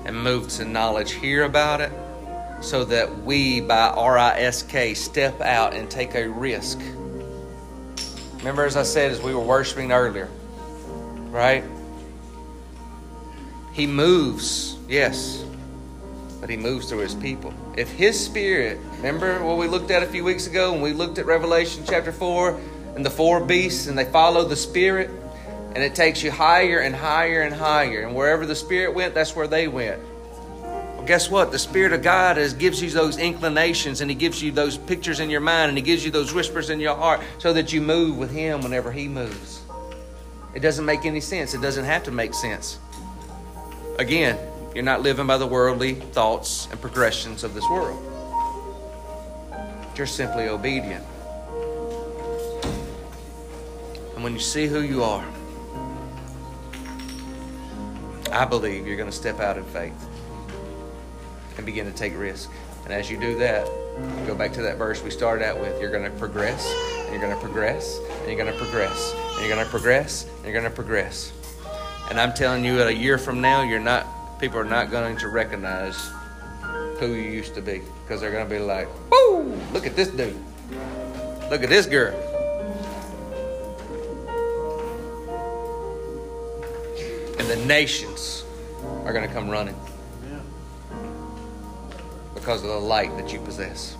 and move to knowledge here about it so that we, by RISK, step out and take a risk. Remember, as I said, as we were worshiping earlier, right? He moves, yes, but he moves through his people. If his spirit, remember what we looked at a few weeks ago when we looked at Revelation chapter 4 and the four beasts and they follow the spirit and it takes you higher and higher and higher. And wherever the spirit went, that's where they went Well, guess what? The Spirit of God is, gives you those inclinations and He gives you those pictures in your mind and He gives you those whispers in your heart so that you move with Him whenever He moves. It doesn't make any sense. It doesn't have to make sense. Again, you're not living by the worldly thoughts and progressions of this world. You're simply obedient. And when you see who you are, I believe you're going to step out in faith and begin to take risk. And as you do that, go back to that verse we started out with. You're going to progress, and you're going to progress, and you're going to progress, and you're going to progress, and you're going to progress. And I'm telling you, a year from now, you're not. People are not going to recognize who you used to be because they're going to be like, "Whoo! Look at this dude. Look at this girl." And the nations are going to come running because of the light that you possess.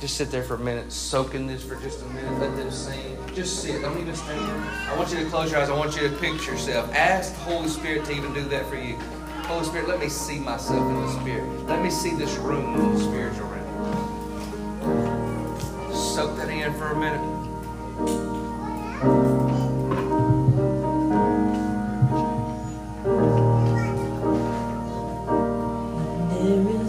Just sit there for a minute, soak in this for just a minute, let them sing. Just sit, don't even stand. I want you to close your eyes. I want you to picture yourself. Ask the Holy Spirit to even do that for you. Holy Spirit, let me see myself in the Spirit. Let me see this room in the spiritual realm. Soak that in for a minute. Break every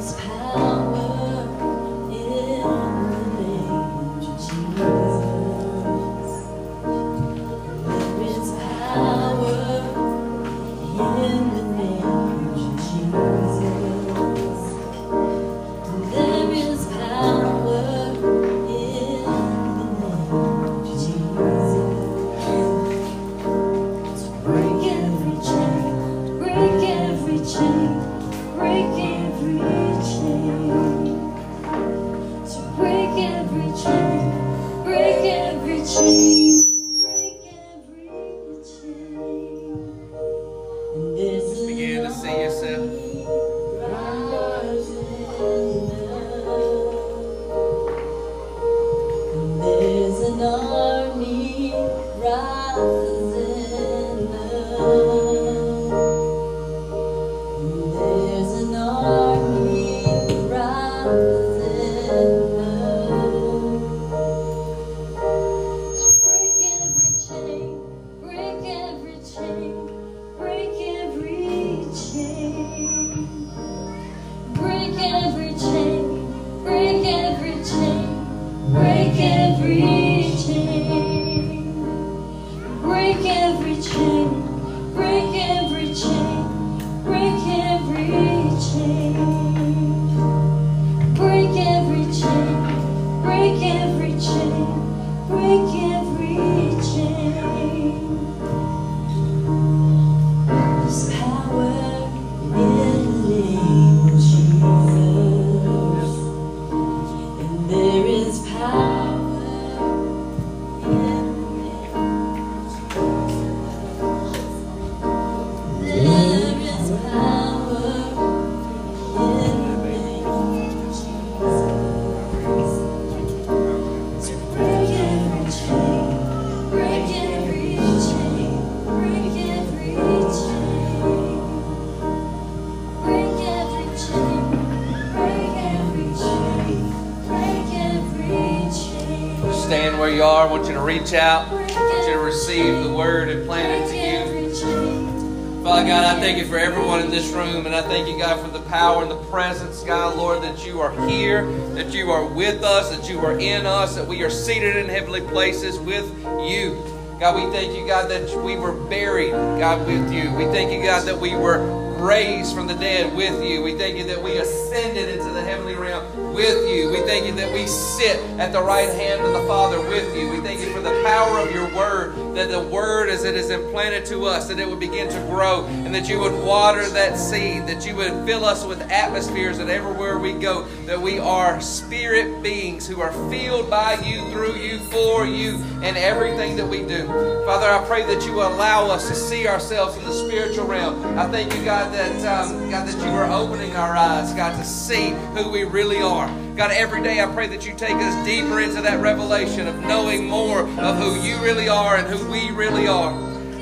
reach out. Want you to receive the word and plant it to you. Father God, I thank you for everyone in this room, and I thank you, God, for the power and the presence, God, Lord, that you are here, that you are with us, that you are in us, that we are seated in heavenly places with you. God, we thank you, God, that we were buried, God, with you. We thank you, God, that we were raised from the dead with you. We thank you that we ascended into the heavenly realm with you. We thank you that we sit at the right hand of the Father with you. We thank you for the power of your word, that the word as it is implanted to us, that it would begin to grow, and that you would water that seed, that you would fill us with atmospheres, that everywhere we go, that we are spirit beings who are filled by you, through you, for you, and everything that we do. Father, I pray that you allow us to see ourselves in the spiritual realm. I thank you, God, that um, God that you are opening our eyes, God, to see who we really are. God, every day I pray that you take us deeper into that revelation of knowing more of who you really are and who we really are.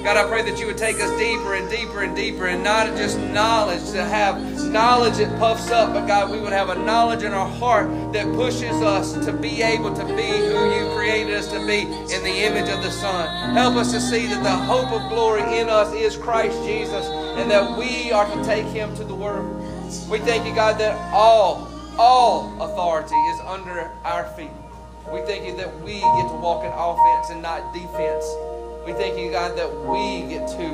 God, I pray that you would take us deeper and deeper and deeper, and not just knowledge to have knowledge that puffs up, but God, we would have a knowledge in our heart that pushes us to be able to be who you created us to be in the image of the Son. Help us to see that the hope of glory in us is Christ Jesus, and that we are to take him to the world. We thank you, God, that all, all authority is under our feet. We thank you that we get to walk in offense and not defense. We thank you, God, that we get to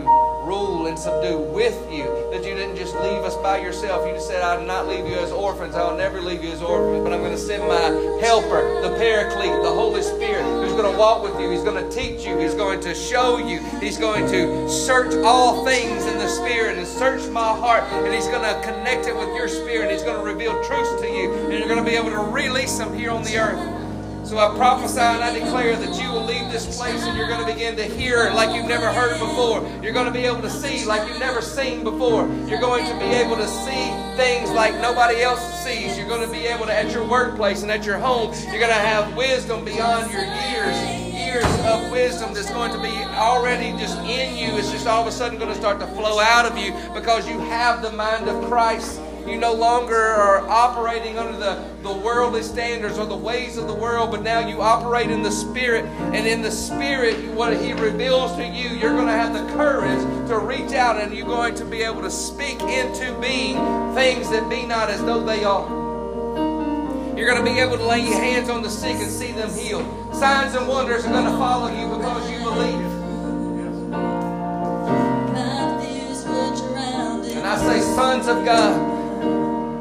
rule and subdue with you. That you didn't just leave us by yourself. You just said, I'll not leave you as orphans. I'll never leave you as orphans. But I'm going to send my helper, the paraclete, the Holy Spirit, going to walk with you. He's going to teach you. He's going to show you. He's going to search all things in the Spirit and search my heart. And He's going to connect it with your spirit. He's going to reveal truths to you. And you're going to be able to release them here on the earth. So I prophesy and I declare that you will leave this place and you're going to begin to hear like you've never heard before. You're going to be able to see like you've never seen before. You're going to be able to see things like nobody else sees. You're going to be able to, at your workplace and at your home, you're going to have wisdom beyond your years years of wisdom that's going to be already just in you. It's just all of a sudden going to start to flow out of you because you have the mind of Christ. You no longer are operating under the, the worldly standards or the ways of the world, but now you operate in the Spirit. And in the Spirit, what He reveals to you, you're going to have the courage to reach out and you're going to be able to speak into being things that be not as though they are. You're going to be able to lay your hands on the sick and see them healed. Signs and wonders are going to follow you because you believe. And I say, sons of God.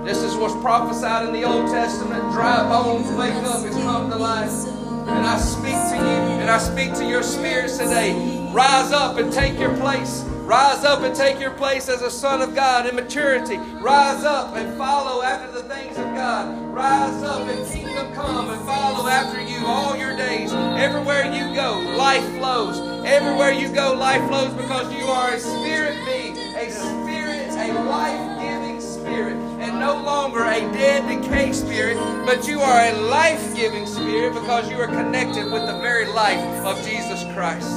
This is what's prophesied in the Old Testament. Dry bones wake up and come to life. And I speak to you, and I speak to your spirits today. Rise up and take your place. Rise up and take your place as a son of God in maturity. Rise up and follow after the things of God. Rise up and kingdom come and follow after you all your days. Everywhere you go, life flows. Everywhere you go, life flows because you are a spirit being, a spirit, a life giving spirit no longer a dead, decay spirit, but you are a life giving spirit because you are connected with the very life of Jesus Christ.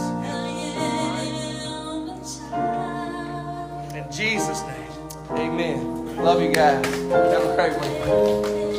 In Jesus' name, amen. Love you guys. Have a great week.